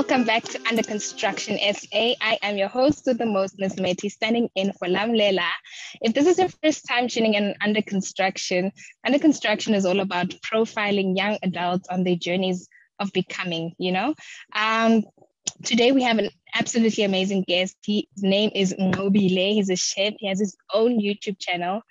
Welcome back to Under Construction SA. I am your host with the most, Ms. Meti, standing in for Lam Lamlela. If this is your first time tuning in Under Construction, Under Construction is all about profiling young adults on their journeys of becoming, you know. Um, today we have an absolutely amazing guest. His name is Nqobile. He's a chef. He has his own YouTube channel.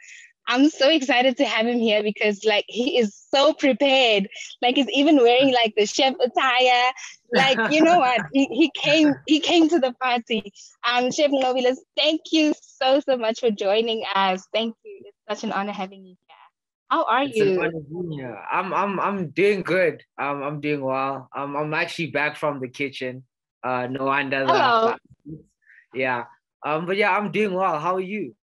I'm so excited to have him here because like he is so prepared. Like he's even wearing like the chef attire. Like you know what? He, he came he came to the party. Um Chef Nobilis, thank you so so much for joining us. Thank you. It's such an honor having you here. How are It's you? an honor being here. I'm I'm I'm doing good. Um, I'm doing well. Um, I'm actually back from the kitchen. Uh, no wonder Hello. that. Yeah. Um, but yeah, I'm doing well. How are you?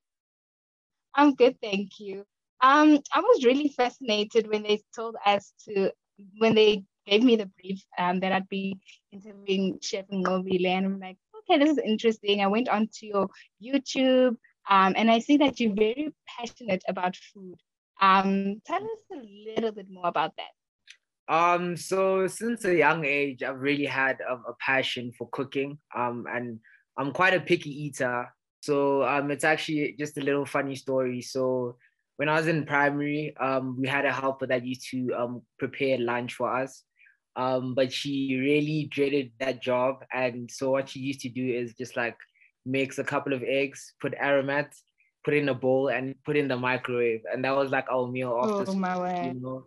I'm good, thank you. Um, I was really fascinated when they told us to, when they gave me the brief um, that I'd be interviewing Chef Nqobile, and I'm like, okay, this is interesting. I went onto your YouTube, um, and I see that you're very passionate about food. Um, tell us a little bit more about that. Um, so since a young age, I've really had um, a passion for cooking. Um, and I'm quite a picky eater. So um, it's actually just a little funny story. So when I was in primary, um, we had a helper that used to um, prepare lunch for us. Um, but she really dreaded that job. And so what she used to do is just like mix a couple of eggs, put aromat, put in a bowl, and put in the microwave. And that was like our meal after Oh school, my you word! know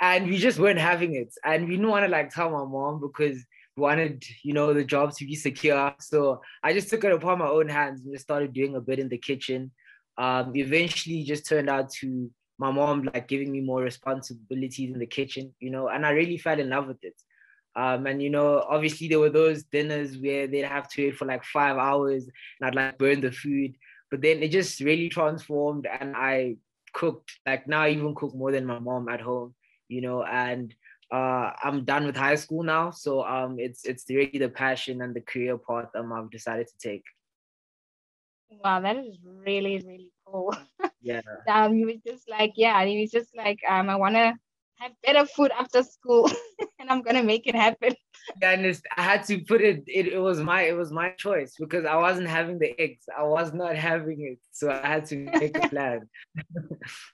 and we just weren't having it and we didn't want to like tell my mom because wanted you know the job to be secure. So i just took it upon my own hands and just started doing a bit in the kitchen. Um eventually just turned out to my mom like giving me more responsibilities in the kitchen you know and i really fell in love with it. Um and you know obviously there were those dinners where they'd have to wait for like five hours and i'd like burn the food. But then it just really transformed and i cooked like now i even cook more than my mom at home you know, and uh, I'm done with high school now. So um, it's it's really the passion and the career path um, I've decided to take. Wow, that is really really cool. Yeah. Um, he was just like, yeah, he was just like, um, I wanna have better food after school, and I'm gonna make it happen. Yeah, and it's, I had to put it, it. It was my it was my choice because I wasn't having the eggs. I was not having it, so I had to make a plan.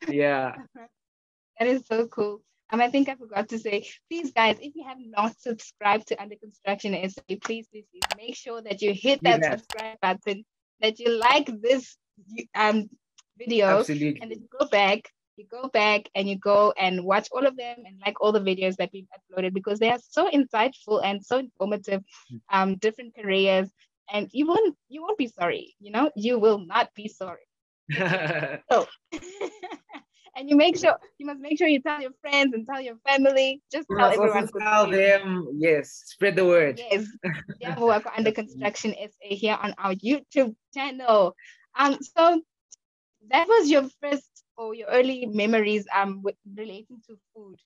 yeah. That is so cool. Um, I think I forgot to say, please, guys, if you have not subscribed to Under Construction SA, please, please, please make sure that you hit that subscribe button, that you like this um video, Absolutely. and then you go back, you go back and you go and watch all of them and like all the videos that we've uploaded because they are so insightful and so informative, um, different careers, and you won't you won't be sorry, you know, you will not be sorry. So, and you make sure you must make sure you tell your friends and tell your family. Just You tell everyone. tell them, yes, spread the word. Yes, yeah, we work under construction SA here on our YouTube channel. Um, so that was your first or your early memories um with relating to food.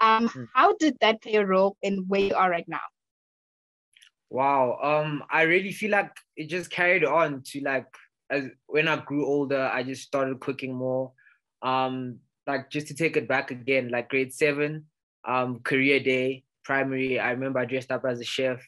Um, Mm. how did that play a role in where you are right now? Wow. Um, I really feel like it just carried on to like as when I grew older, I just started cooking more. Um, like just to take it back again, like grade seven, um, career day, primary. I remember I dressed up as a chef,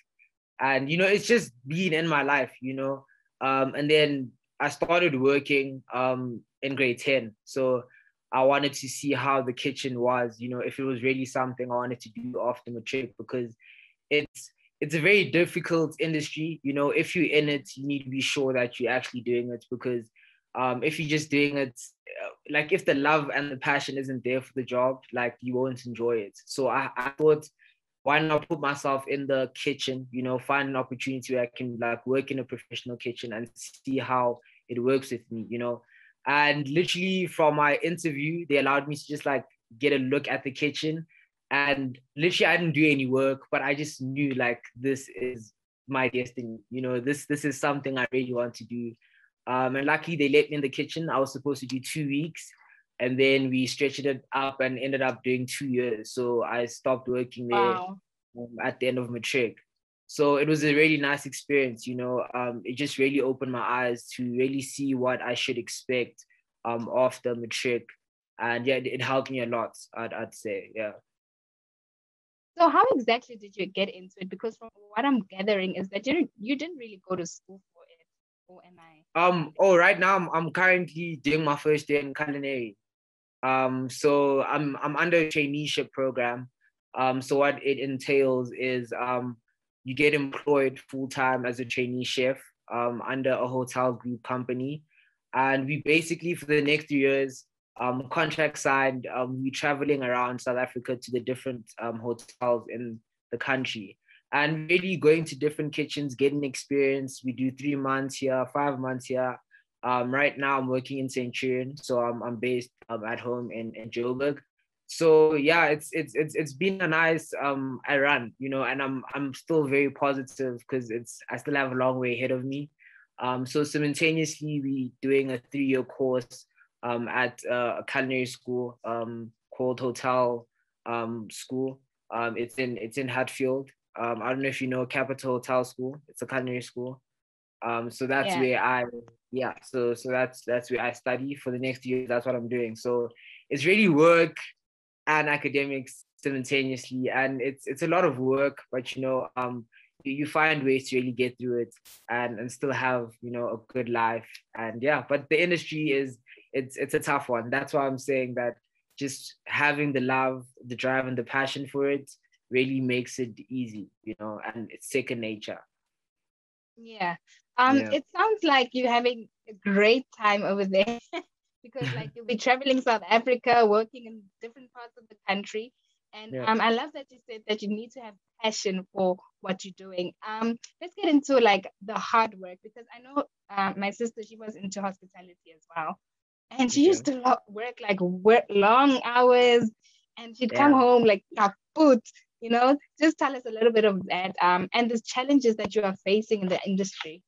and you know, it's just been in my life, you know. Um, and then I started working um in grade 10. So I wanted to see how the kitchen was, you know, if it was really something I wanted to do after matric because it's it's a very difficult industry. You know, if you're in it, you need to be sure that you're actually doing it because um, if you're just doing it, like if the love and the passion isn't there for the job, like you won't enjoy it. So I, I thought, why not put myself in the kitchen, you know, find an opportunity where I can like work in a professional kitchen and see how it works with me, you know. And literally from my interview, they allowed me to just like get a look at the kitchen and literally i didn't do any work but i just knew like this is my destiny you know this this is something i really want to do um and luckily they let me in the kitchen. I was supposed to do two weeks and then we stretched it up and ended up doing two years. So i stopped working there Wow. um, at the end of my matric. So it was a really nice experience you know. Um it just really opened my eyes to really see what i should expect um after matric. And yeah it, it helped me a lot i'd, I'd say yeah. So how exactly did you get into it? Because from what I'm gathering is that you you didn't really go to school or am I? Um. Oh, right now I'm, I'm currently doing my first year in culinary. Um. So I'm I'm under a traineeship program. Um. So what it entails is um, you get employed full time as a trainee chef um under a hotel group company, and we basically for the next years um, contract signed, um, we're traveling around South Africa to the different um, hotels in the country and really going to different kitchens, getting experience. We do three months here, five months here. Um, right now, I'm working in Centurion, so I'm, I'm based um, at home in, in Joburg. So yeah, it's it's it's it's been a nice um I run, you know, and I'm I'm still very positive because it's I still have a long way ahead of me. Um, so simultaneously, we doing a three year course um, at uh, a culinary school um, called Hotel um, School. Um, it's in it's in Hatfield. Um, I don't know if you know Capital Hotel School. It's a culinary school. Um, so that's yeah. where I yeah. So so that's that's where I study for the next year. That's what I'm doing. So it's really work and academics simultaneously, and it's it's a lot of work. But you know, um, you, you find ways to really get through it and and still have you know a good life. And yeah, but the industry is it's it's a tough one. That's why I'm saying that just having the love, the drive, and the passion for it really makes it easy, you know, and it's second nature. Yeah. Um, yeah. it sounds like you're having a great time over there because like you'll be traveling South Africa, working in different parts of the country. And yeah. um, I love that you said that you need to have passion for what you're doing. Um, let's get into like the hard work because I know uh, my sister she was into hospitality as well, and she used to work like work long hours and she'd come home like kaput you know? Just tell us a little bit of that um and the challenges that you are facing in the industry.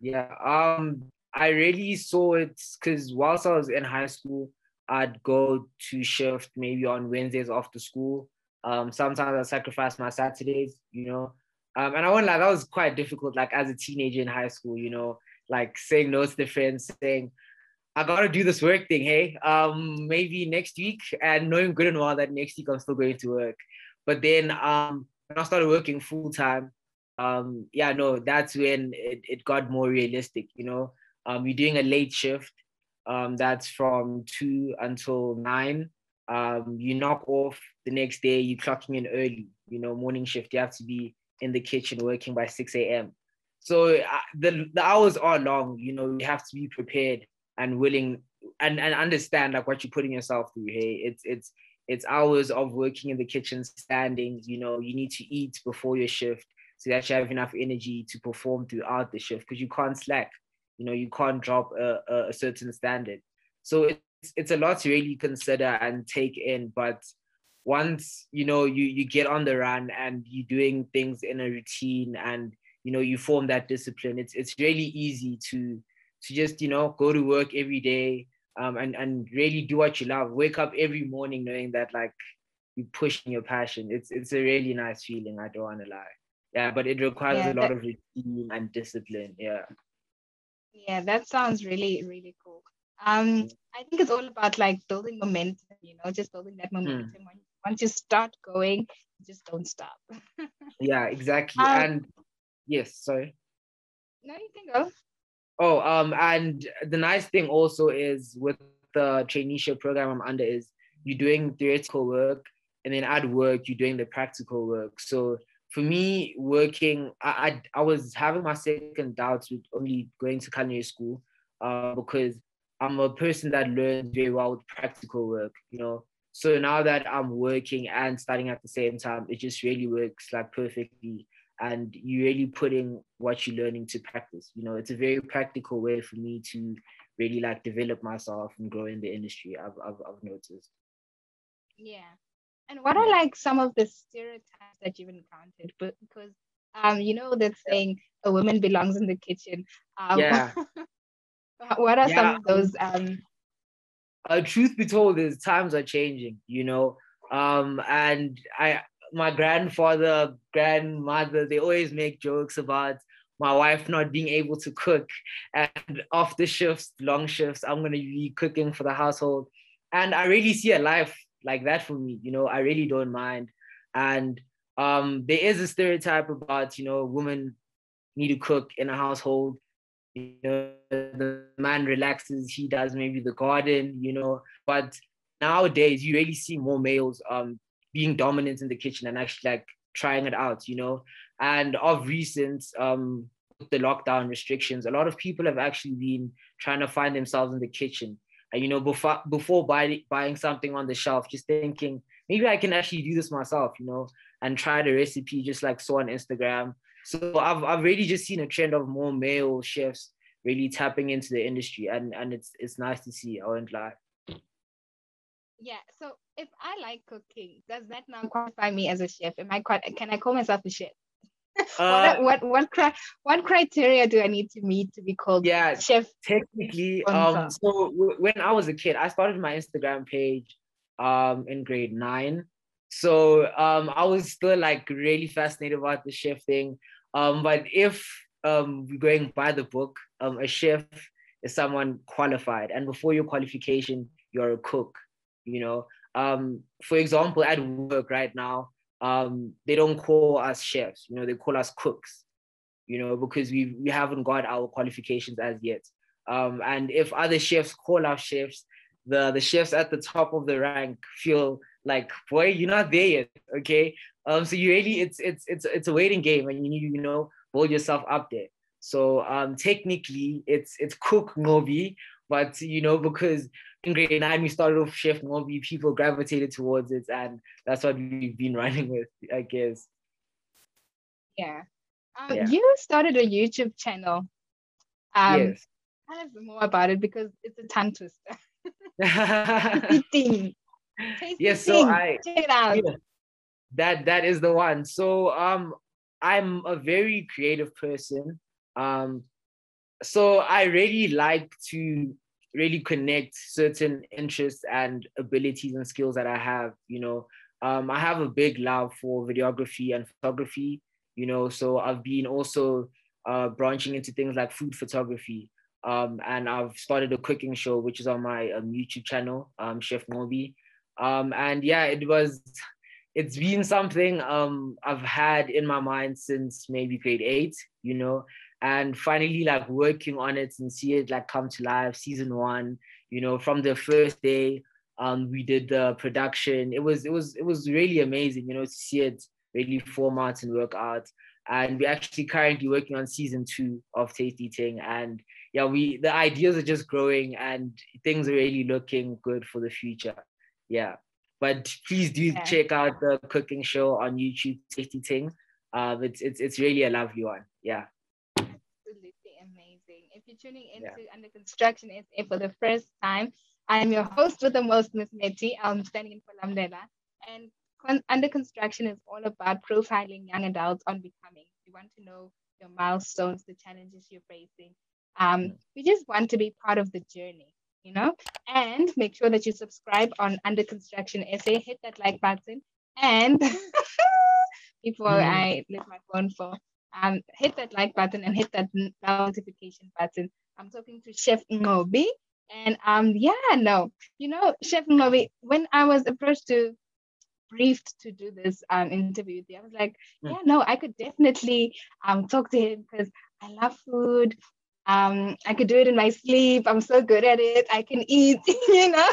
Yeah um i really saw it because whilst i was in high school i'd go to shift maybe on wednesdays after school. Um sometimes i sacrifice my saturdays you know? Um and i went like that was quite difficult like as a teenager in high school you know? Like saying no to the friends saying I gotta do this work thing, hey. Um, maybe next week, and knowing good and well that next week I'm still going to work. But then um, when I started working full time, um, yeah, no, that's when it, it got more realistic. You know, um, you're doing a late shift. Um, that's from two until nine. Um, you knock off the next day. You're clocking in early. You know, morning shift. You have to be in the kitchen working by six a.m. So uh, the the hours are long. You know, you have to be prepared and willing and, and understand like what you're putting yourself through. Hey, it's it's it's hours of working in the kitchen, standing. You know, you need to eat before your shift so that you have enough energy to perform throughout the shift because you can't slack. You know, you can't drop a, a, certain standard. So it's it's a lot to really consider and take in. But once you know you you get on the run and you're doing things in a routine and you know you form that discipline, it's it's really easy to to just you know go to work every day um, and and really do what you love. Wake up every morning knowing that like you pushing your passion. It's it's a really nice feeling. I don't want to lie. Yeah, but it requires yeah, a lot that, of routine and discipline. Yeah. Yeah, that sounds really really cool. Um, I think it's all about like building momentum. You know, just building that hmm. momentum. Mm. Once you start going, just don't stop. yeah, exactly. Um, and yes, sorry. No, you can go. Oh, um, and the nice thing also is with the traineeship program I'm under is you're doing theoretical work and then at work you're doing the practical work. So for me, working, I I, I was having my second doubts with only going to culinary school, uh, because I'm a person that learns very well with practical work, you know. So now that I'm working and studying at the same time, it just really works like perfectly and you're really putting what you're learning to practice. You know, it's a very practical way for me to really like develop myself and grow in the industry. I've I've, I've noticed. Yeah, and what are like some of the stereotypes that you've encountered? But because um, you know that saying a woman belongs in the kitchen. Um, yeah. what are yeah. some of those? Um, uh, truth be told, is times are changing. You know, um, and I my grandfather, grandmother, they always make jokes about my wife not being able to cook. And after shifts, long shifts, I'm going to be cooking for the household. And I really see a life like that for me. You know, I really don't mind. And um, there is a stereotype about, you know, women need to cook in a household. You know, the man relaxes, he does maybe the garden, you know, but nowadays you really see more males um being dominant in the kitchen and actually like trying it out, you know. And of recent, um, the lockdown restrictions, a lot of people have actually been trying to find themselves in the kitchen. And you know, before before buying buying something on the shelf, just thinking maybe I can actually do this myself, you know, and try the recipe just like saw on Instagram. So I've I've really just seen a trend of more male chefs really tapping into the industry, and and it's it's nice to see. I won't lie. Yeah. So if I like cooking, does that now qualify me as a chef? Am I quite? Can I call myself a chef? Uh, what what what, what criteria do I need to meet to be called yeah chef? Technically, um, so w- when I was a kid, I started my Instagram page um in grade nine. So um I was still like really fascinated about the chef thing. Um, but if um going by the book, um a chef is someone qualified, and before your qualification, you're a cook. You know, um, for example, at work right now, um, they don't call us chefs, you know, they call us cooks, you know, because we we haven't got our qualifications as yet. Um, and if other chefs call us chefs, the the chefs at the top of the rank feel like, boy, you're not there yet, okay? Um, so you really, it's it's it's it's a waiting game, and you need you know hold yourself up there. So um, technically, it's it's cook Ngobi, but you know because in grade nine, we started off Chef Ngobi, people gravitated towards it, and that's what we've been running with, I guess. Yeah. Um, yeah. You started a YouTube channel. Um, yes. Tell us more about it because it's a tongue twister. Tasty yes, so I check it out. Yeah, that that is the one. So um, I'm a very creative person. Um, so I really like to really connect certain interests and abilities and skills that I have. You know, um, I have a big love for videography and photography. You know, so I've been also uh, branching into things like food photography. Um, and I've started a cooking show, which is on my um, YouTube channel, um, Chef Ngobi. Um, and yeah, it was, it's been something um, I've had in my mind since maybe grade eight, you know, and finally like working on it and see it like come to life season one you know from the first day um we did the production. It was it was it was really amazing you know to see it really format and work out. And we're actually currently working on season two of taste eating and yeah we the ideas are just growing and things are really looking good for the future. Yeah. But please do yeah. check out the cooking show on youtube taste eating uh, it's, it's it's really a lovely one. Yeah you're tuning into yeah. Under Construction SA for the first time, I'm your host with the most, Miss Meti. I'm standing in for Lamlela. And con- Under Construction is all about profiling young adults on becoming. We want to know your milestones, the challenges you're facing. Um, we just want to be part of the journey, you know? And make sure that you subscribe on Under Construction SA, hit that like button. And before mm. I leave my phone for um, hit that like button and hit that notification button. I'm talking to Chef Ngobi. And um, yeah, no, you know, Chef Ngobi, when I was approached to briefed to do this um, interview with you, I was like, mm. yeah, no, I could definitely um, talk to him because I love food. Um, I could do it in my sleep. I'm so good at it. I can eat, you know.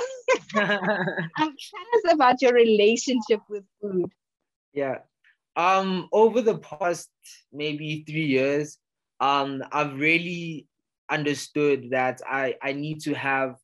um, tell us about your relationship with food. Yeah, um, over the past maybe three years, um, I've really understood that I, I need to have,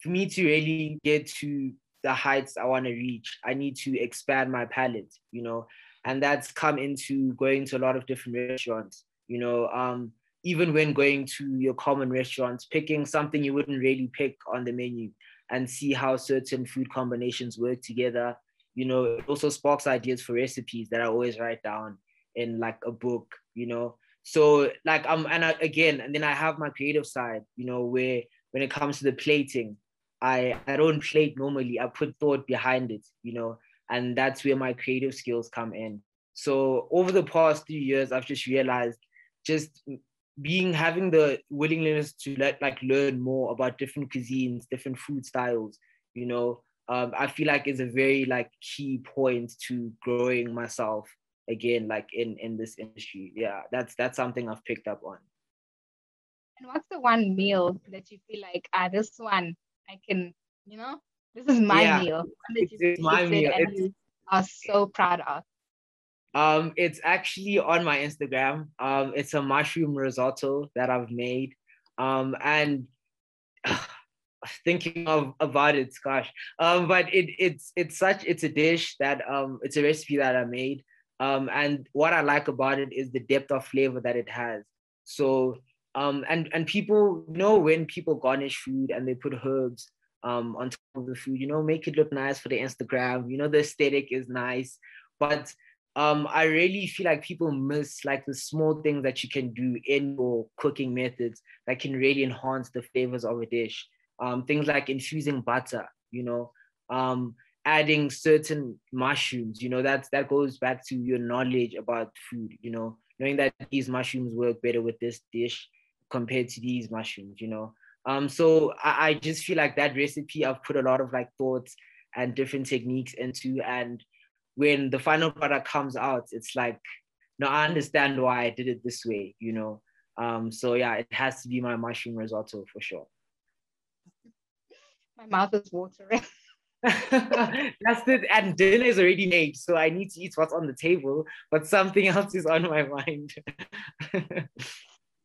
for me to really get to the heights I want to reach, I need to expand my palate, you know, and that's come into going to a lot of different restaurants, you know, um, even when going to your common restaurants, picking something you wouldn't really pick on the menu and see how certain food combinations work together you know, it also sparks ideas for recipes that I always write down in like a book, you know. So like I'm and I, again, and then I have my creative side, you know, where when it comes to the plating, I I don't plate normally. I put thought behind it, you know, and that's where my creative skills come in. So over the past three years, I've just realized just being having the willingness to let like learn more about different cuisines, different food styles, you know, um, I feel like is a very like key point to growing myself again, like in in this industry. Yeah, that's that's something I've picked up on. And what's the one meal that you feel like, ah, this one I can, you know, this is my yeah, meal. It's, my meal. And it's, you are so proud of. Um, it's actually on my Instagram. Um, it's a mushroom risotto that I've made. Um, and thinking of about it, gosh. Um, but it it's it's such it's a dish that um it's a recipe that I made. Um, and what I like about it is the depth of flavor that it has. So um, and and people know when people garnish food and they put herbs um on top of the food, you know, make it look nice for the Instagram. You know, the aesthetic is nice, but um, I really feel like people miss like the small things that you can do in your cooking methods that can really enhance the flavors of a dish. Um, things like infusing butter, you know, um, adding certain mushrooms, you know, that's that goes back to your knowledge about food, you know, knowing that these mushrooms work better with this dish compared to these mushrooms, you know. Um, so I, I just feel like that recipe I've put a lot of like thoughts and different techniques into and when the final product comes out, it's like, no, I understand why I did it this way, you know. Um, so yeah, it has to be my mushroom risotto for sure. My mouth is watering. That's it. And dinner is already made, so I need to eat what's on the table, but something else is on my mind.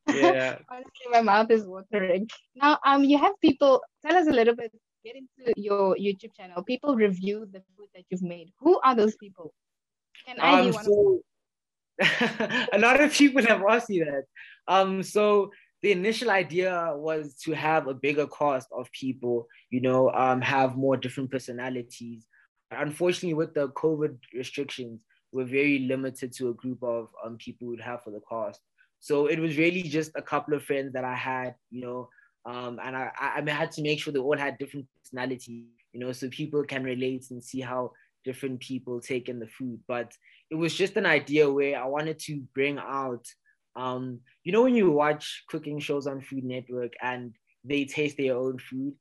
yeah. Honestly, my mouth is watering. Now, um, you have people. Tell us a little bit get into your YouTube channel, people review the food that you've made. Who are those people? Can I um, so, a lot of people have asked me that. Um, so the initial idea was to have a bigger cast of people, you know, um, have more different personalities. Unfortunately, with the COVID restrictions, we're very limited to a group of um, people we'd have for the cast. So it was really just a couple of friends that I had, you know, um, and I, I, had to make sure they all had different personality, you know, so people can relate and see how different people take in the food. But it was just an idea where I wanted to bring out, um, you know, when you watch cooking shows on Food Network and they taste their own food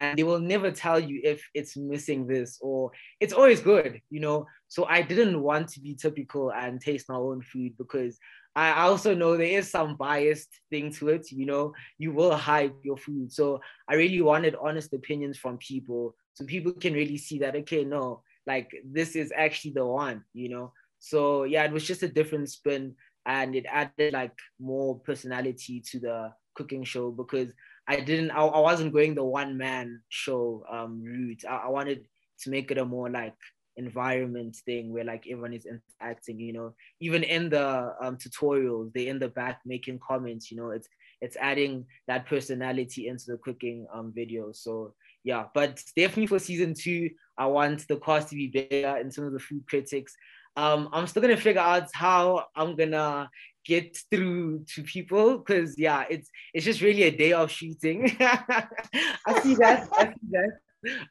and they will never tell you if it's missing this or it's always good, you know. So I didn't want to be typical and taste my own food because I also know there is some biased thing to it. You know, you will hype your food. So I really wanted honest opinions from people so people can really see that, okay, no, like this is actually the one, you know? So yeah, it was just a different spin and it added like more personality to the cooking show because I didn't, I, I wasn't going the one man show um, route. I, I wanted to make it a more like environment thing where like everyone is interacting you know. Even in the um, tutorials they in the back making comments you know. It's it's adding that personality into the cooking um video. So yeah. But definitely for season two i want the cast to be bigger in terms of the food critics um i'm still gonna figure out how i'm gonna get through to people because yeah it's it's just really a day of shooting i see that i see that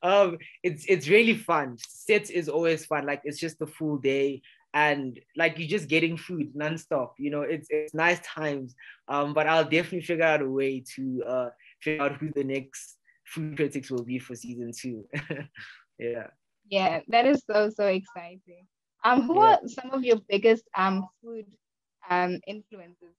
um, it's it's really fun. Sets is always fun. Like it's just a full day, and like you're just getting food nonstop. You know, it's it's nice times. Um, but I'll definitely figure out a way to uh figure out who the next food critics will be for season two. yeah. Yeah, that is so so exciting. Um, who yeah. are some of your biggest um food um influences?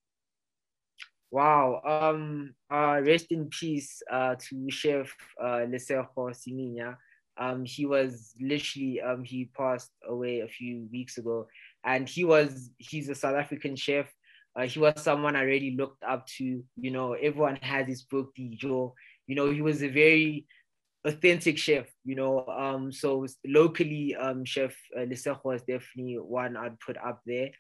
Wow. Um, uh, rest in peace uh, to Chef uh, Lesego Semenya. Um, he was literally, um, he passed away a few weeks ago. And he was, he's a South African chef. Uh, he was someone I really looked up to. You know, everyone has his book, Dijo. You know, he was a very authentic chef, you know. Um, so locally, um, Chef uh, Lesego was definitely one I'd put up there.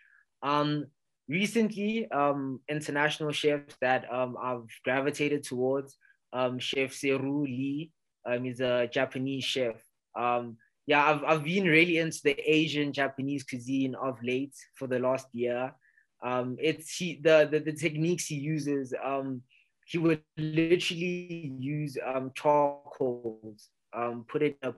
Um, recently um, international chefs that um, I've gravitated towards. Um, chef Seru Lee um, is a Japanese chef. Um, yeah, I've, I've been really into the Asian Japanese cuisine of late for the last year. Um, it's he, the, the, the techniques he uses. Um, he would literally use um, charcoals, um, put it up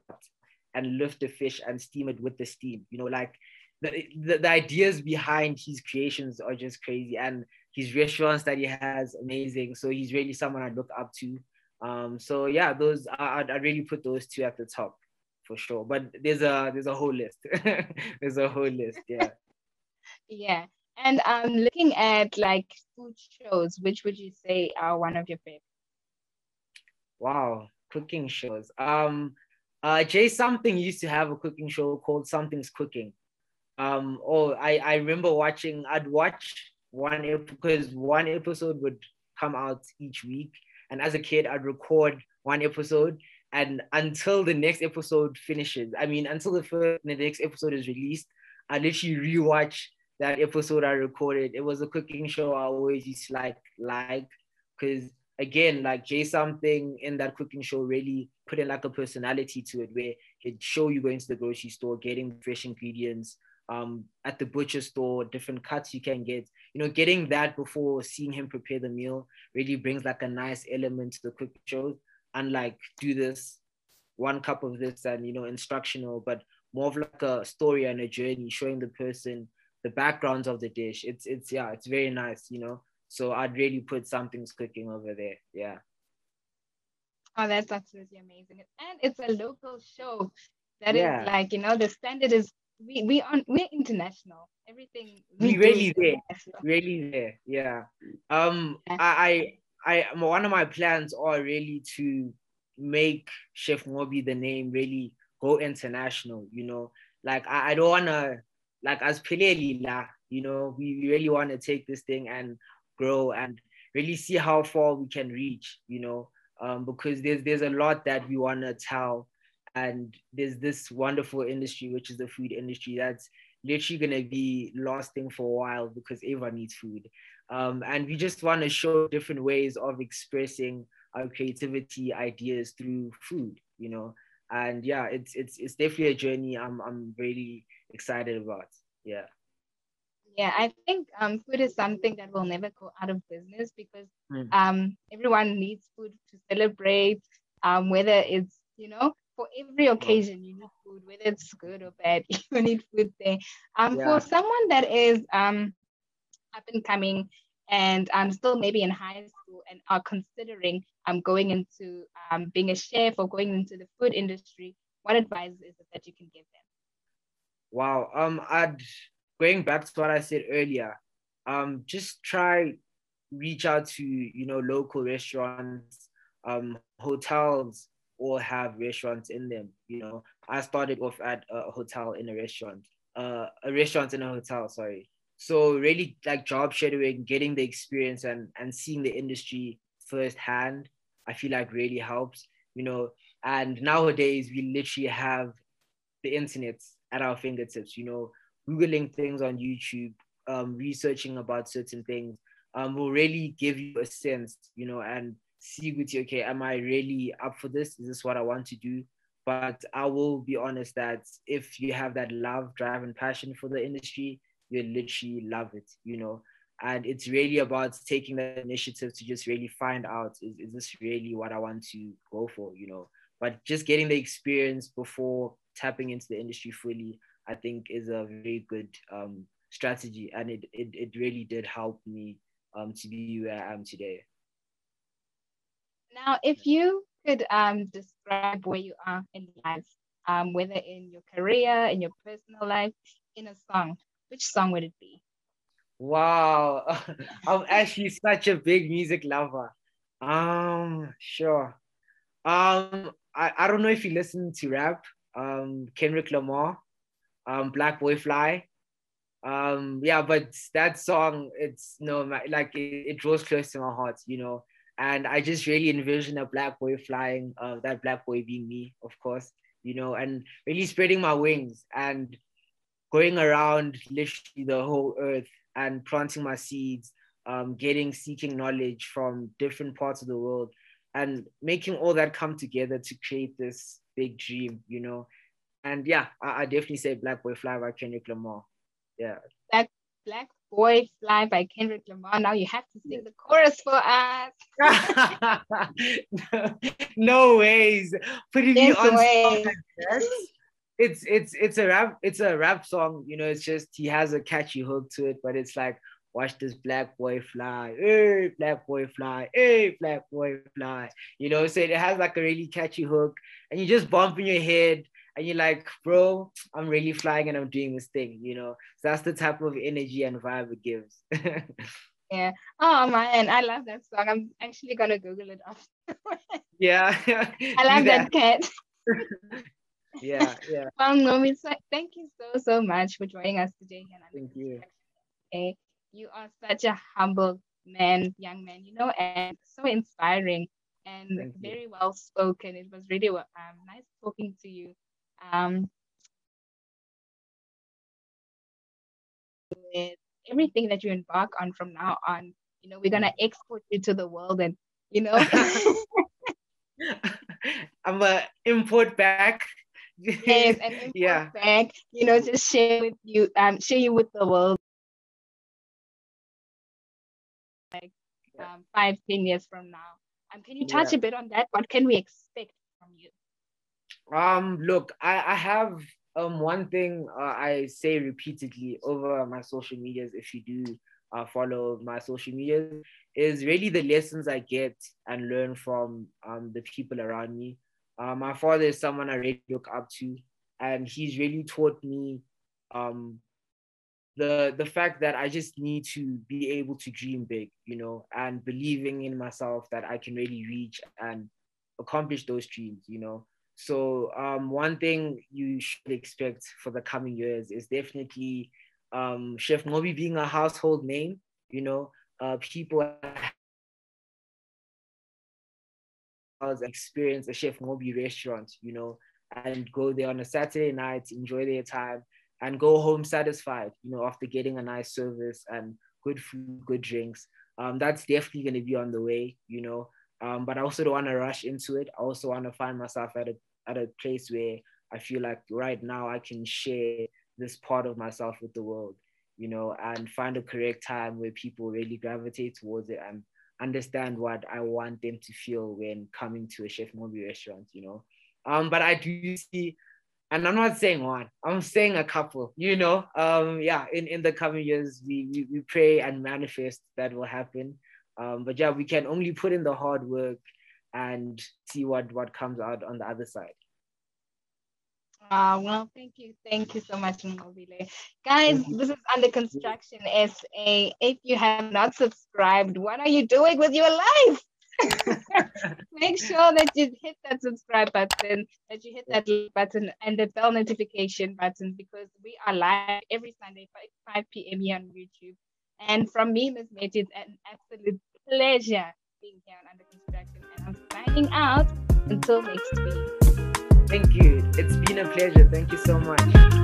and lift the fish and steam it with the steam. You know, like the, the, the ideas behind his creations are just crazy. And his restaurants that he has amazing. So he's really someone i look up to. Um so yeah those i i really put those two at the top for sure. But there's a there's a whole list. There's a whole list yeah. Yeah. And I'm um, looking at like food shows, which would you say are one of your favorites? Wow, cooking shows. Um, uh, Jay Something used to have a cooking show called Something's Cooking. Um, oh, I I remember watching. I'd watch one because one episode would come out each week, and as a kid, I'd record one episode, and until the next episode finishes, I mean, until the first, the next episode is released, I literally rewatch that episode I recorded. It was a cooking show I always used to like like because again, like Jay something in that cooking show really put in like a personality to it where he'd show you going to the grocery store, getting fresh ingredients, um, at the butcher store, different cuts you can get. You know, getting that before seeing him prepare the meal really brings like a nice element to the cooking show. Unlike do this, one cup of this, and you know, instructional, but more of like a story and a journey, showing the person the backgrounds of the dish. It's it's yeah, it's very nice, you know. So I'd really put something's cooking over there. Yeah. Oh, that's absolutely amazing. And it's a local show that yeah. is like, you know, the standard is we we on we're international. Everything we, we really there. Really there. Yeah. Um yeah. I I I one of my plans are really to make Chef Ngobi the name really go international, you know. Like I, I don't wanna like as Pilelila, you know, we really want to take this thing and grow and really see how far we can reach, you know, um, because there's there's a lot that we want to tell, and there's this wonderful industry which is the food industry that's literally gonna be lasting for a while because everyone needs food, um, and we just want to show different ways of expressing our creativity ideas through food, you know, and yeah, it's it's it's definitely a journey. I'm I'm really excited about. Yeah. Yeah, I think um, food is something that will never go out of business because mm. um, everyone needs food to celebrate, um, whether it's, you know, for every occasion you need food, whether it's good or bad, you need food there. Um, yeah. For someone that is um, up and coming and I'm um, still maybe in high school and are considering um, going into um, being a chef or going into the food industry, what advice is it that you can give them? Wow. Um, I'd going back to what I said earlier. Um, just try reach out to you know local restaurants, um, hotels, all have restaurants in them. You know, I started off at a hotel in a restaurant, uh, a restaurant in a hotel. Sorry. So really like job shadowing, getting the experience and and seeing the industry firsthand, I feel like really helps. You know, and nowadays we literally have the internet at our fingertips, you know, Googling things on YouTube, um, researching about certain things um, will really give you a sense, you know, and see with you, okay, am I really up for this? Is this what I want to do? But I will be honest that if you have that love, drive, and passion for the industry, you literally love it, you know. And it's really about taking the initiative to just really find out is, is this really what I want to go for, you know? But just getting the experience before tapping into the industry fully, I think is a very good um, strategy. And it, it, it really did help me um, to be where I am today. Now, if you could um, describe where you are in life, um, whether in your career, in your personal life, in a song, which song would it be? Wow, I'm actually such a big music lover. Um, sure. Um, I, I don't know if you listen to rap, um, Kendrick Lamar, um, Black Boy Fly. Um, yeah, but that song, it's no like it, it draws close to my heart, you know. And I just really envision a black boy flying, uh, that black boy being me, of course, you know, and really spreading my wings and going around literally the whole earth and planting my seeds, um, getting seeking knowledge from different parts of the world and making all that come together to create this big dream, you know. And yeah, I, I definitely say Black Boy Fly by Kendrick Lamar. Yeah. Black Black Boy Fly by Kendrick Lamar. Now you have to sing the chorus for us. no, no ways. Putting yes, you on ways. It's it's it's a rap it's a rap song, you know, it's just he has a catchy hook to it, but it's like watch this black boy fly, hey, black boy fly, hey, black boy fly. You know, so it has like a really catchy hook, and you just bump in your head, and you're like, bro, I'm really flying and I'm doing this thing, you know. So that's the type of energy and vibe it gives. yeah. Oh man, I love that song. I'm actually gonna Google it after. yeah. I love that. that cat. yeah, yeah. Well, um, Nomi, thank you so so much for joining us today. Thank you. Okay. You are such a humble man, young man, you know, and so inspiring and Thank very you. well spoken. It was really um, nice talking to you. Um, with everything that you embark on from now on, you know, we're gonna export you to the world, and you know. I'm a import back. yes, and import yeah. back. You know, just share with you, um, share you with the world. Um, five, ten years from now. Um, can you touch yeah. a bit on that? What can we expect from you? Um, look, I, I have um one thing uh, I say repeatedly over my social medias. If you do uh, follow my social medias, is really the lessons I get and learn from um the people around me. Uh, my father is someone I really look up to, and he's really taught me um the the fact that I just need to be able to dream big, you know, and believing in myself that I can really reach and accomplish those dreams, you know. So um, one thing you should expect for the coming years is definitely um, Chef Ngobi being a household name. You know, uh, people experience a Chef Ngobi restaurant. You know, and go there on a Saturday night, enjoy their time, and go home satisfied, you know, after getting a nice service and good food, good drinks. Um, that's definitely going to be on the way, you know. Um, but I also don't want to rush into it. I also want to find myself at a at a place where I feel like right now I can share this part of myself with the world, you know, and find a correct time where people really gravitate towards it and understand what I want them to feel when coming to a Chef Ngobi restaurant, you know. Um, but I do see and I'm not saying one, I'm saying a couple, you know. Um, yeah, in, in the coming years, we, we, we pray and manifest that will happen. Um, but yeah, we can only put in the hard work and see what, what comes out on the other side. Uh, well, thank you. Thank you so much, Nqobile. Guys, this is Under Construction SA. If you have not subscribed, what are you doing with your life? Make sure that you hit that subscribe button, that you hit that button and the bell notification button because we are live every Sunday, 5, 5 p.m. here on YouTube. And from me, Ms. Mate, it's an absolute pleasure being here on Under Construction. And I'm signing out until next week. Thank you. It's been a pleasure. Thank you so much.